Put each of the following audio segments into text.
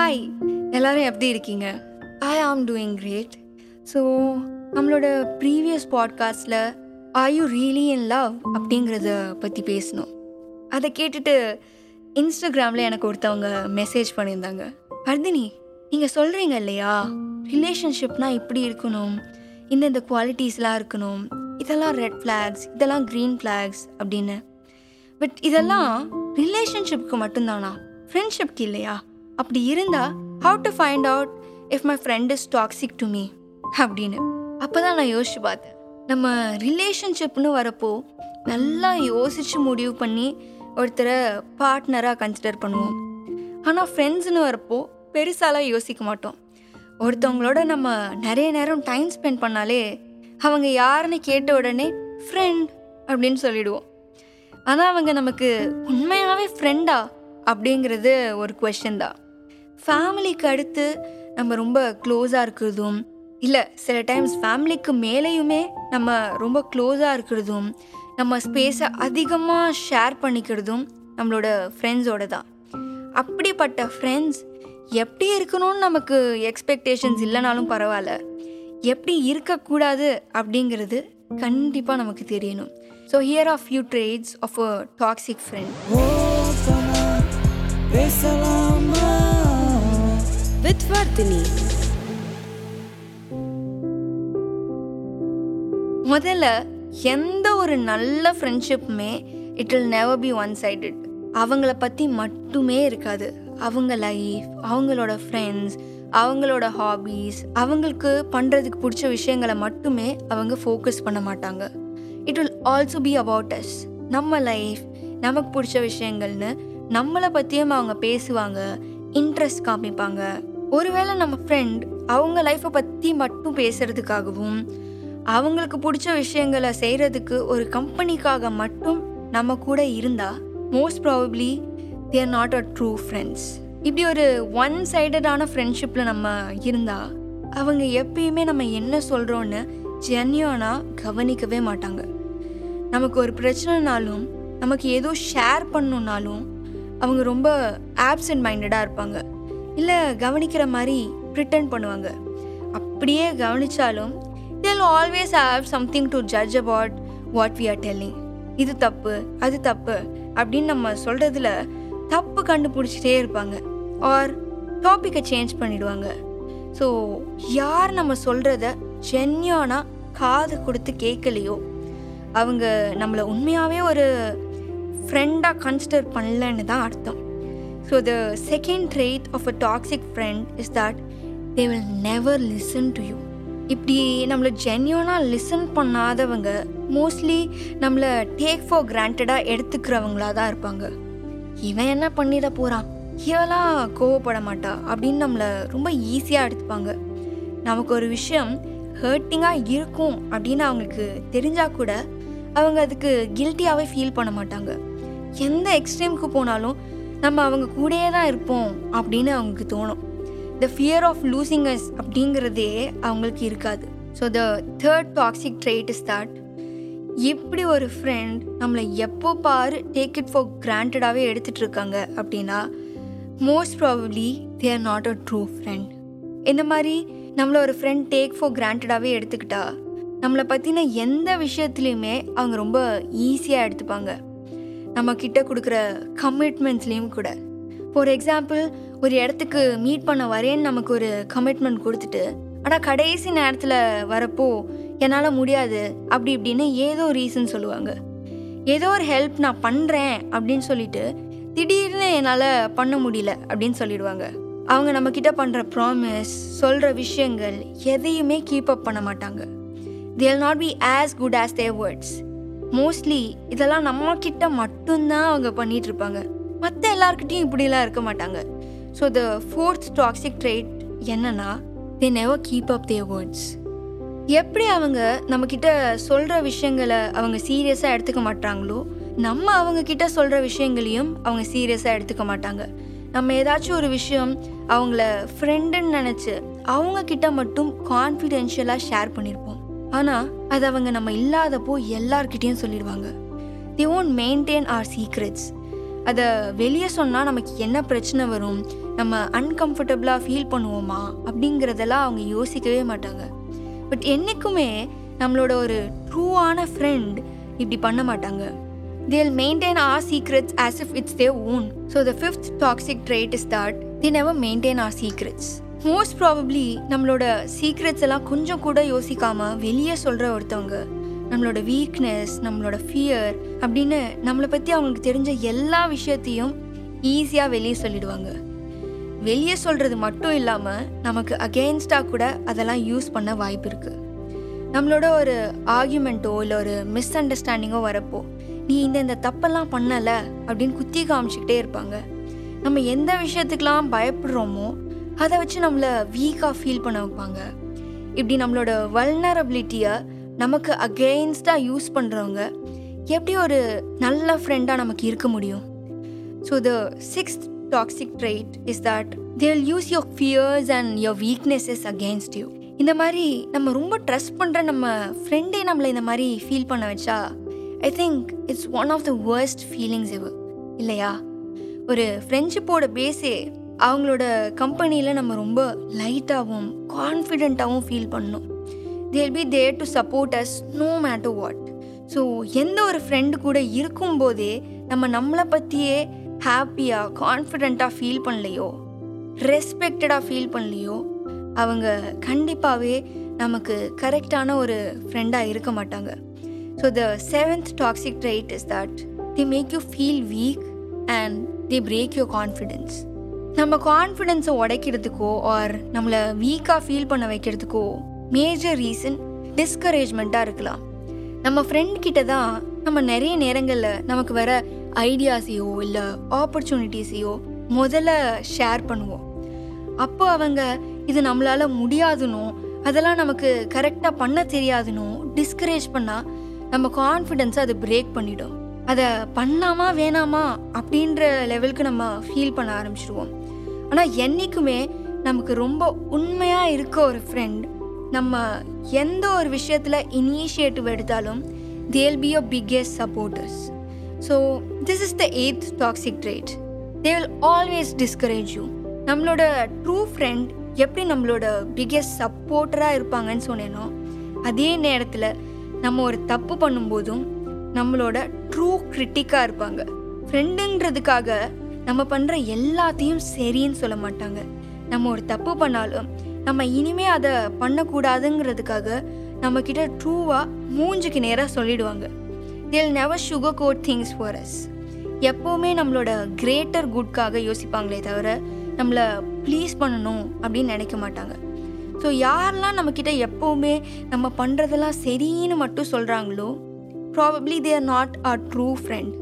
Hi எல்லாரும் எப்படி இருக்கீங்க? I am doing great so நம்மளோட previous பாட்காஸ்டில் are you really in love அப்படிங்கிறத பற்றி பேசணும். அதை கேட்டுட்டு இன்ஸ்டாகிராமில் எனக்கு ஒருத்தவங்க மெசேஜ் பண்ணியிருந்தாங்க. வர்தினி நீங்கள் சொல்கிறீங்க இல்லையா? ரிலேஷன்ஷிப்னால் இப்படி இருக்கணும். இந்தந்த குவாலிட்டிஸ்லாம் இருக்கணும். இதெல்லாம் ரெட் ஃப்ளாக்ஸ் இதெல்லாம் க்ரீன் ஃப்ளாக்ஸ் அப்படின்னு. பட் இதெல்லாம் ரிலேஷன்ஷிப்புக்கு மட்டும்தானா? ஃப்ரெண்ட்ஷிப்க்கு இல்லையா? அப்படி இருந்தால் how to find out if my friend is toxic to me அப்படின்னு. அப்போ தான் நான் யோசிச்சு பார்த்தேன். நம்ம ரிலேஷன்ஷிப்னு வரப்போ நல்லா யோசித்து முடிவு பண்ணி ஒருத்தரை பார்ட்னராக கன்சிடர் பண்ணுவோம். ஆனால் ஃப்ரெண்ட்ஸ்னு வரப்போ பெருசாலாம் யோசிக்க மாட்டோம். ஒருத்தவங்களோட நம்ம நிறைய நேரம் டைம் ஸ்பெண்ட் பண்ணாலே அவங்க யாருன்னு கேட்ட உடனே ஃப்ரெண்ட் அப்படின்னு சொல்லிடுவோம். ஆனால் அவங்க நமக்கு உண்மையாகவே ஃப்ரெண்டா அப்படிங்கிறது ஒரு கொஷின் தான். ஃபேமிலிக்கு அடுத்து நம்ம ரொம்ப க்ளோஸாக இருக்கிறதும் இல்லை சில டைம்ஸ் ஃபேமிலிக்கு மேலேயுமே நம்ம ரொம்ப க்ளோஸாக இருக்கிறதும் நம்ம ஸ்பேஸை அதிகமாக ஷேர் பண்ணிக்கிறதும் நம்மளோட ஃப்ரெண்ட்ஸோட தான். அப்படிப்பட்ட ஃப்ரெண்ட்ஸ் எப்படி இருக்கணும்னு நமக்கு எக்ஸ்பெக்டேஷன்ஸ் இல்லைனாலும் பரவாயில்ல. எப்படி இருக்கக்கூடாது அப்படிங்கிறது கண்டிப்பாக நமக்கு தெரியணும். So here of few traits of a toxic friend பேசலாமா? With முதல்ல எந்த ஒரு நல்ல ஃப்ரெண்ட்ஷிப்புமே it will never be one sided அவங்கள பற்றி மட்டுமே இருக்காது. அவங்க லைஃப் அவங்களோட ஃப்ரெண்ட்ஸ் அவங்களோட ஹாபீஸ் அவங்களுக்கு பண்ணுறதுக்கு பிடிச்ச விஷயங்களை மட்டுமே அவங்க ஃபோக்கஸ் பண்ண மாட்டாங்க. It will also be about us நம்ம லைஃப் நமக்கு பிடிச்ச விஷயங்கள்னு நம்மளை பற்றியும் அவங்க பேசுவாங்க இன்ட்ரெஸ்ட் காமிப்பாங்க. ஒருவேளை நம்ம ஃப்ரெண்ட் அவங்க லைஃப்பை பற்றி மட்டும் பேசுறதுக்காகவும் அவங்களுக்கு பிடிச்ச விஷயங்களை செய்கிறதுக்கு ஒரு கம்பெனிக்காக மட்டும் நம்ம கூட இருந்தால் most probably they're not a true friends இப்படி ஒரு ஒன் சைடடான ஃப்ரெண்ட்ஷிப்பில் நம்ம இருந்தால் அவங்க எப்பயுமே நம்ம என்ன சொல்கிறோன்னு ஜென்யூனாக கவனிக்கவே மாட்டாங்க. நமக்கு ஒரு பிரச்சனைனாலும் நமக்கு ஏதோ ஷேர் பண்ணணுன்னாலும் அவங்க ரொம்ப ஆப்சண்ட் மைண்டடாக இருப்பாங்க. இல்லை கவனிக்கிற மாதிரி ப்ரிட்டன் பண்ணுவாங்க. அப்படியே கவனிச்சாலும் they'll always have something to judge about what we are telling இது தப்பு அது தப்பு அப்படின்னு நம்ம சொல்கிறதுல தப்பு கண்டுபிடிச்சிட்டே இருப்பாங்க. ஆர் டாப்பிக்கை சேஞ்ச் பண்ணிடுவாங்க. ஸோ யார் நம்ம சொல்கிறத ஜென்யானாக காது கொடுத்து கேட்கலையோ அவங்க நம்மளை உண்மையாகவே ஒரு ஃப்ரெண்டாக கன்சிடர் பண்ணலன்னு தான் அர்த்தம். So the second trait of a toxic friend is that they will never listen to you இப்படி நம்மளை ஜென்யூனாக லிசன் பண்ணாதவங்க மோஸ்ட்லி நம்மளை டேக் ஃபார் கிராண்டடாக எடுத்துக்கிறவங்களா தான் இருப்பாங்க. இவன் என்ன பண்ணிட போகிறான் இவெல்லாம் கோவப்பட மாட்டா அப்படின்னு நம்மளை ரொம்ப ஈஸியாக எடுத்துப்பாங்க. நமக்கு ஒரு விஷயம் ஹர்ட்டிங்காக இருக்கும் அப்படின்னு அவங்களுக்கு தெரிஞ்சால் கூட அவங்க அதுக்கு கில்ட்டியாகவே ஃபீல் பண்ண மாட்டாங்க. எந்த எக்ஸ்ட்ரீமுக்கு போனாலும் நம்ம அவங்க கூடயே தான் இருப்போம் அப்படின்னு அவங்களுக்கு தோணும். The fear of losing us அப்படிங்கிறதே அவங்களுக்கு இருக்காது. So the third toxic trait is that இப்படி ஒரு ஃப்ரெண்ட் நம்மளை எப்போ பாரு டேக் இட் ஃபார் கிராண்டடாகவே எடுத்துகிட்டு இருக்காங்க அப்படின்னா most probably they're not a true friend இந்த மாதிரி நம்மளை ஒரு ஃப்ரெண்ட் டேக் ஃபார் கிராண்டடாகவே எடுத்துக்கிட்டா நம்மளை பற்றின எந்த விஷயத்துலையுமே அவங்க ரொம்ப ஈஸியாக எடுத்துப்பாங்க. நம்ம கிட்ட கொடுக்குற கமிட்மெண்ட்ஸ்லேயும் கூட. ஃபார் எக்ஸாம்பிள் ஒரு இடத்துக்கு மீட் பண்ண வரேன்னு நமக்கு ஒரு கமிட்மெண்ட் கொடுத்துட்டு ஆனால் கடைசி நேரத்தில் வரப்போ என்னால் முடியாது அப்படி இப்படின்னு ஏதோ ரீசன் சொல்லுவாங்க. ஏதோ ஒரு ஹெல்ப் நான் பண்ணுறேன் அப்படின்னு சொல்லிட்டு திடீர்னு என்னால் பண்ண முடியல அப்படின்னு சொல்லிடுவாங்க. அவங்க நம்மக்கிட்ட பண்ணுற ப்ராமிஸ் சொல்கிற விஷயங்கள் எதையுமே கீப் அப் பண்ண மாட்டாங்க. They'll not be as good as their words mostly இதெல்லாம் நம்ம கிட்ட மட்டும்தான் அவங்க பண்ணிட்டு இருப்பாங்க மற்ற எல்லாருக்கிட்டையும் இப்படிலாம் இருக்க மாட்டாங்க. So the fourth toxic trait என்னன்னா they never keep up their words எப்படி அவங்க நம்மக்கிட்ட சொல்கிற விஷயங்களை அவங்க சீரியஸாக எடுத்துக்க மாட்டாங்களோ நம்ம அவங்க கிட்ட சொல்கிற விஷயங்களையும் அவங்க சீரியஸாக எடுத்துக்க மாட்டாங்க. நம்ம ஏதாச்சும் ஒரு விஷயம் அவங்கள ஃப்ரெண்டுன்னு நினச்சி அவங்க கிட்ட மட்டும் கான்ஃபிடென்ஷியலாக ஷேர் பண்ணியிருப்போம் ஆனால் அது அவங்க நம்ம இல்லாதப்போ எல்லார்கிட்டேயும் சொல்லிடுவாங்க. They won't maintain our secrets அதை வெளியே சொன்னால் நமக்கு என்ன பிரச்சனை வரும்? நம்ம அன்கம்ஃபர்டபுளாக ஃபீல் பண்ணுவோமா? அப்படிங்கிறதெல்லாம் அவங்க யோசிக்கவே மாட்டாங்க. பட் என்றைக்குமே நம்மளோட ஒரு ட்ரூவான ஃப்ரெண்ட் இப்படி பண்ண மாட்டாங்க. They'll maintain our secrets as if it's their own so the fifth toxic trait is that they never maintain our secrets most probably நம்மளோட சீக்ரெட்ஸ் எல்லாம் கொஞ்சம் கூட யோசிக்காமல் வெளியே சொல்கிற ஒருத்தவங்க நம்மளோட வீக்னஸ் நம்மளோட ஃபியர் அப்படின்னு நம்மளை பற்றி அவங்களுக்கு தெரிஞ்ச எல்லா விஷயத்தையும் ஈஸியாக வெளியே சொல்லிடுவாங்க. வெளியே சொல்கிறது மட்டும் இல்லாமல் நமக்கு அகெயின்ஸ்டாக கூட அதெல்லாம் யூஸ் பண்ண வாய்ப்பு இருக்குது நம்மளோட ஒரு ஆர்கியூமெண்ட்டோ இல்லை ஒரு மிஸ் அண்டர்ஸ்டாண்டிங்கோ வரப்போ நீ இந்த இந்த தப்பெல்லாம் பண்ணலை அப்படின்னு குத்தி காமிச்சிக்கிட்டே இருப்பாங்க. நம்ம எந்த விஷயத்துக்கெலாம் பயப்படுறோமோ அதை வச்சு நம்மளை வீக்காக ஃபீல் பண்ண வைப்பாங்க. இப்படி நம்மளோட வல்னரபிலிட்டியை நமக்கு அகெயின்ஸ்டாக யூஸ் பண்ணுறவங்க எப்படி ஒரு நல்ல ஃப்ரெண்டாக நமக்கு இருக்க முடியும்? So the sixth toxic trait is that they'll use your fears and your weaknesses against you இந்த மாதிரி நம்ம ரொம்ப ட்ரஸ்ட் பண்ணுற நம்ம ஃப்ரெண்டே நம்மளை இந்த மாதிரி ஃபீல் பண்ண வச்சா I think it's one of the worst feelings ever இல்லையா? ஒரு ஃப்ரெண்ட்ஷிப்போட பேஸே அவங்களோட கம்பெனியில் நம்ம ரொம்ப லைட்டாகவும் கான்ஃபிடெண்ட்டாகவும் ஃபீல் பண்ணணும். They'll be there to support us no matter what so எந்த ஒரு ஃப்ரெண்டு கூட இருக்கும்போதே நம்ம நம்மளை பற்றியே ஹாப்பியாக கான்ஃபிடெண்ட்டாக ஃபீல் பண்ணலையோ ரெஸ்பெக்டடாக ஃபீல் பண்ணலையோ அவங்க கண்டிப்பாகவே நமக்கு கரெக்டான ஒரு ஃப்ரெண்டாக இருக்க மாட்டாங்க. So the seventh toxic trait is that they make you feel weak and they break your confidence நம்ம கான்ஃபிடென்ஸை உடைக்கிறதுக்கோ ஆர் நம்மளை வீக்காக ஃபீல் பண்ண வைக்கிறதுக்கோ மேஜர் ரீசன் டிஸ்கரேஜ்மெண்ட்டாக இருக்கலாம். நம்ம ஃப்ரெண்ட் கிட்ட தான் நம்ம நிறைய நேரங்களில் நமக்கு வர ஐடியாஸையோ இல்லை ஆப்பர்ச்சுனிட்டிஸையோ முதல்ல ஷேர் பண்ணுவோம். அப்போ அவங்க இது நம்மளால் முடியாதுனோ அதெல்லாம் நமக்கு கரெக்டாக பண்ண தெரியாதுனோ டிஸ்கரேஜ் பண்ணால் நம்ம கான்ஃபிடென்ஸை அது பிரேக் பண்ணிடும். அதை பண்ணாமா வேணாமா அப்படின்ற லெவலுக்கு நம்ம ஃபீல் பண்ண ஆரம்பிச்சிடுவோம் ஆனால் என்றைக்குமே நமக்கு ரொம்ப உண்மையாக இருக்க ஒரு ஃப்ரெண்ட் நம்ம எந்த ஒரு விஷயத்தில் இனிஷியேட்டிவ் எடுத்தாலும் they'll be your biggest supporters so this is the eighth toxic trait they will always discourage you நம்மளோட ட்ரூ ஃப்ரெண்ட் எப்படி நம்மளோட பிக்கெஸ்ட் சப்போர்ட்டராக இருப்பாங்கன்னு சொன்னேனோ அதே நேரத்தில் நம்ம ஒரு தப்பு பண்ணும்போதும் நம்மளோட ட்ரூ கிரிட்டிக்காக இருப்பாங்க. ஃப்ரெண்டுன்றதுக்காக நம்ம பண்ணுற எல்லாத்தையும் சரின்னு சொல்ல மாட்டாங்க. நம்ம ஒரு தப்பு பண்ணாலும் நம்ம இனிமே அதை பண்ணக்கூடாதுங்கிறதுக்காக நம்ம கிட்ட ட்ரூவாக மூஞ்சுக்கு நேராக சொல்லிடுவாங்க. They'll never sugar coat things for us எப்போவுமே நம்மளோட கிரேட்டர் குட்காக யோசிப்பாங்களே தவிர நம்மளை ப்ளீஸ் பண்ணணும் அப்படின்னு நினைக்க மாட்டாங்க. ஸோ யாரெல்லாம் நம்மக்கிட்ட எப்போவுமே நம்ம பண்ணுறதெல்லாம் சரின்னு மட்டும் சொல்கிறாங்களோ probably they are not a true friend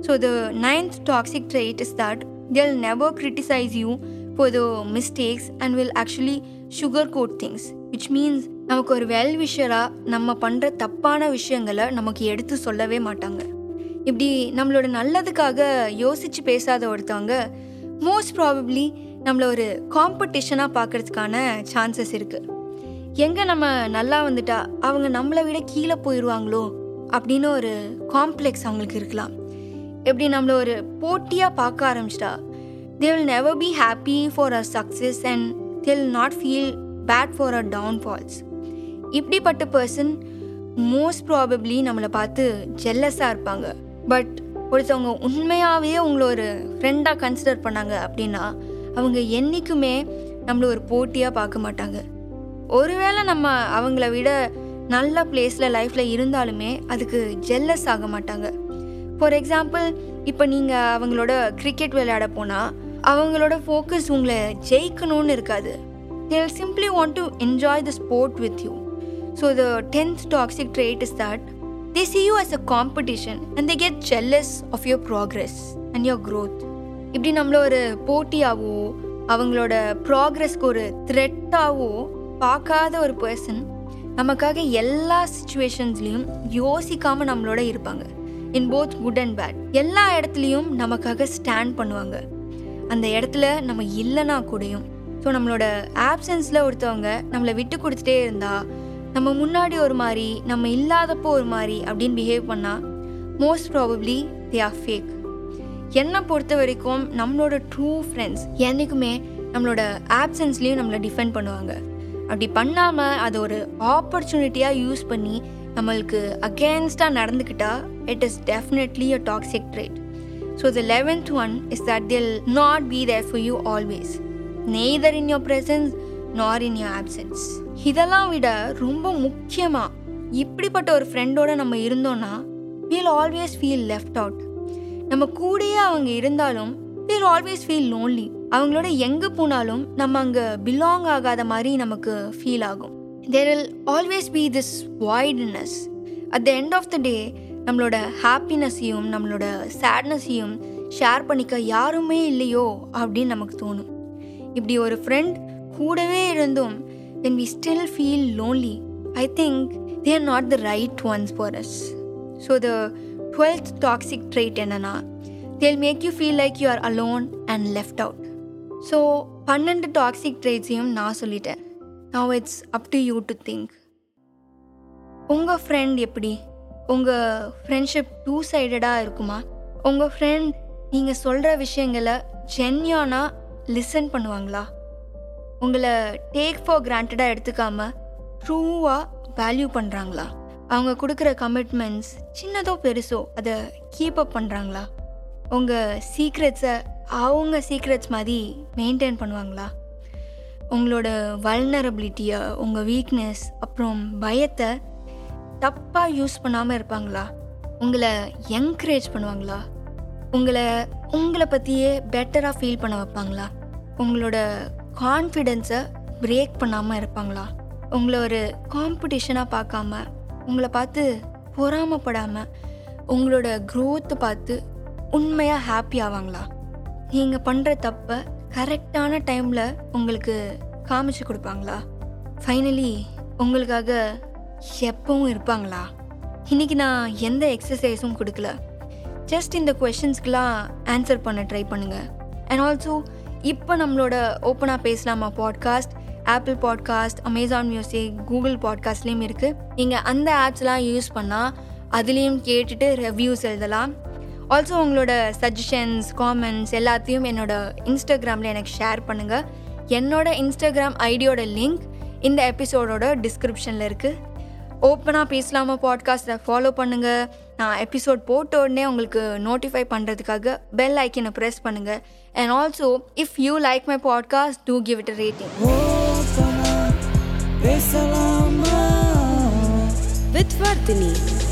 so the ninth toxic trait is that they'll never criticise you for the mistakes and will actually sugar coat things which means நமக்கு ஒரு வெல் விஷராக நம்ம பண்ணுற தப்பான விஷயங்களை நமக்கு எடுத்து சொல்லவே மாட்டாங்க. இப்படி நம்மளோட நல்லதுக்காக யோசித்து பேசாத ஒருத்தவங்க மோஸ்ட் ப்ராபப்ளி நம்மளை ஒரு காம்படிஷனாக பார்க்கறதுக்கான சான்சஸ் இருக்குது எங்கே நம்ம நல்லா வந்துட்டா அவங்க நம்மளை விட கீழே போயிடுவாங்களோ அப்படின்னு ஒரு காம்ப்ளெக்ஸ் அவங்களுக்கு இருக்கலாம். எப்படி நம்மளை ஒரு போட்டியாக பார்க்க ஆரம்பிச்சிட்டா? They will never be happy for a success and they will not feel bad for a downfalls இப்படிப்பட்ட பர்சன் மோஸ்ட் ப்ராபப்ளி நம்மளை பார்த்து ஜெல்லஸாக இருப்பாங்க. பட் ஒருத்தவங்க உண்மையாகவே உங்களை ஒரு ஃப்ரெண்டாக கன்சிடர் பண்ணாங்க அப்படின்னா அவங்க என்றைக்குமே நம்மளை ஒரு போட்டியாக பார்க்க மாட்டாங்க. ஒருவேளை நம்ம அவங்கள விட நல்ல பிளேஸில் லைஃப்பில் இருந்தாலுமே அதுக்கு ஜெல்லஸ் ஆக மாட்டாங்க. ஃபார் எக்ஸாம்பிள் இப்போ நீங்கள் அவங்களோட கிரிக்கெட் விளையாட போனால் அவங்களோட ஃபோக்கஸ் உங்களை ஜெயிக்கணும்னு இருக்காது. They'll simply want to enjoy the sport with you so the tenth toxic trait is that they see you as a competition and they get jealous of your progress and your growth இப்படி நம்மள ஒரு போட்டியாகவோ அவங்களோட ப்ராக்ரெஸ்க்கு ஒரு த்ரெட்டாகவோ பார்க்காத ஒரு person நமக்காக எல்லா சுச்சுவேஷன்ஸ்லேயும் யோசிக்காமல் நம்மளோட இருப்பாங்க. In both good and bad எல்லா இடத்துலையும் நமக்காக ஸ்டாண்ட் பண்ணுவாங்க. அந்த இடத்துல நம்ம இல்லைனா கூடயும். ஸோ நம்மளோட ஆப்சன்ஸில் ஒருத்தவங்க நம்மளை விட்டு கொடுத்துட்டே இருந்தா நம்ம முன்னாடி ஒரு மாதிரி நம்ம இல்லாதப்போ ஒரு மாதிரி அப்படின்னு பிஹேவ் பண்ணால் most probably they are fake என்னை பொறுத்த வரைக்கும் நம்மளோட ட்ரூ ஃப்ரெண்ட்ஸ் என்றைக்குமே நம்மளோட ஆப்சன்ஸ்லேயும் நம்மளை டிஃபெண்ட் பண்ணுவாங்க. அப்படி பண்ணாமல் அதை ஒரு ஆப்பர்ச்சுனிட்டியாக யூஸ் பண்ணி நம்மளுக்கு அகேன்ஸ்டாக நடந்துக்கிட்டா it is definitely a toxic trait so the eleventh one is that they'll not be there for you always neither in your presence nor in your options இதெல்லாம் விட ரொம்ப முக்கியமாக இப்படிப்பட்ட ஒரு ஃப்ரெண்டோட நம்ம இருந்தோன்னா we'll always feel left out நம்ம கூடயே அவங்க இருந்தாலும் வீல் ஆல்வேஸ் ஃபீல் லோன்லி அவங்களோட எங்கே போனாலும் நம்ம அங்கே பிலாங் ஆகாத மாதிரி நமக்கு ஃபீல் ஆகும். There will always be this voidness at the end of the day நம்மளோட ஹாப்பினஸையும் நம்மளோட சேட்னஸையும் ஷேர் பண்ணிக்க யாருமே இல்லையோ அப்படின்னு நமக்கு தோணும். இப்படி ஒரு ஃப்ரெண்ட் கூடவே இருந்தும் when we still feel lonely. I think they are not the right ones for us. So the 12th toxic trait என்னன்னா they'll make you feel like you are alone and left out so பன்னெண்டு டாக்ஸிக் ட்ரேட்ஸையும் நான் சொல்லிட்டேன். Now it's up to you to think உங்கள் friend எப்படி? உங்கள் friendship two சைடடாக இருக்குமா? உங்கள் ஃப்ரெண்ட் நீங்கள் சொல்கிற விஷயங்களை ஜென்யானாக லிசன் பண்ணுவாங்களா? உங்களை டேக் ஃபார் கிராண்டடாக எடுத்துக்காமல் ட்ரூவாக வேல்யூ பண்ணுறாங்களா அவங்க கொடுக்குற கமிட்மெண்ட்ஸ் சின்னதோ பெருசோ அதை கீப் அப் பண்ணுறாங்களா உங்கள் சீக்ரெட்ஸை அவங்க சீக்ரெட்ஸ் மாதிரி மெயின்டைன் பண்ணுவாங்களா? உங்களோட வல்னரபிலிட்டியை உங்கள் வீக்னஸ் அப்புறம் பயத்தை தப்பாக யூஸ் பண்ணாமல் இருப்பாங்களா? உங்களை என்கரேஜ் பண்ணுவாங்களா? உங்களை உங்களை பற்றியே பெட்டராக ஃபீல் பண்ண வைப்பாங்களா? உங்களோட கான்ஃபிடென்ஸை பிரேக் பண்ணாமல் இருப்பாங்களா? உங்களை ஒரு காம்படிஷனாக பார்க்காம உங்களை பார்த்து பொறாமப்படாமல் உங்களோட க்ரோத்தை பார்த்து உண்மையாக ஹாப்பி ஆவாங்களா? நீங்கள் பண்ணுற தப்பை கரெக்டான டைமில் உங்களுக்கு காமிச்சு கொடுப்பாங்களா? ஃபைனலி உங்களுக்காக எப்பவும் இருப்பாங்களா? இன்றைக்கி நான் எந்த எக்ஸசைஸும் கொடுக்கல. ஜஸ்ட் இந்த கொஷின்ஸ்க்கெலாம் ஆன்சர் பண்ண ட்ரை பண்ணுங்கள் அண்ட் ஆல்சோ இப்போ நம்மளோட ஓப்பனாக பேசலாமா podcast Apple podcast Amazon music Google பாட்காஸ்ட்லேயும் இருக்குது நீங்கள் அந்த ஆப்ஸ்லாம் யூஸ் பண்ணால் அதுலேயும் கேட்டுட்டு ரிவ்யூஸ் எழுதலாம். ஆல்சோ உங்களோட சஜஷன்ஸ் காமெண்ட்ஸ் எல்லாத்தையும் என்னோட இன்ஸ்டாகிராமில் எனக்கு ஷேர் பண்ணுங்கள் என்னோட இன்ஸ்டாகிராம் ஐடியோட லிங்க் இந்த எபிசோடோட டிஸ்கிரிப்ஷனில் இருக்குது ஓப்பனாக பேசலாமா பாட்காஸ்ட்டை ஃபாலோ பண்ணுங்கள் நான் எபிசோட் போட்ட உடனே உங்களுக்கு நோட்டிஃபை பண்ணுறதுக்காக பெல் ஐக்கனை ப்ரெஸ் பண்ணுங்கள் and also if you like my podcast do give it rating With Vardhini.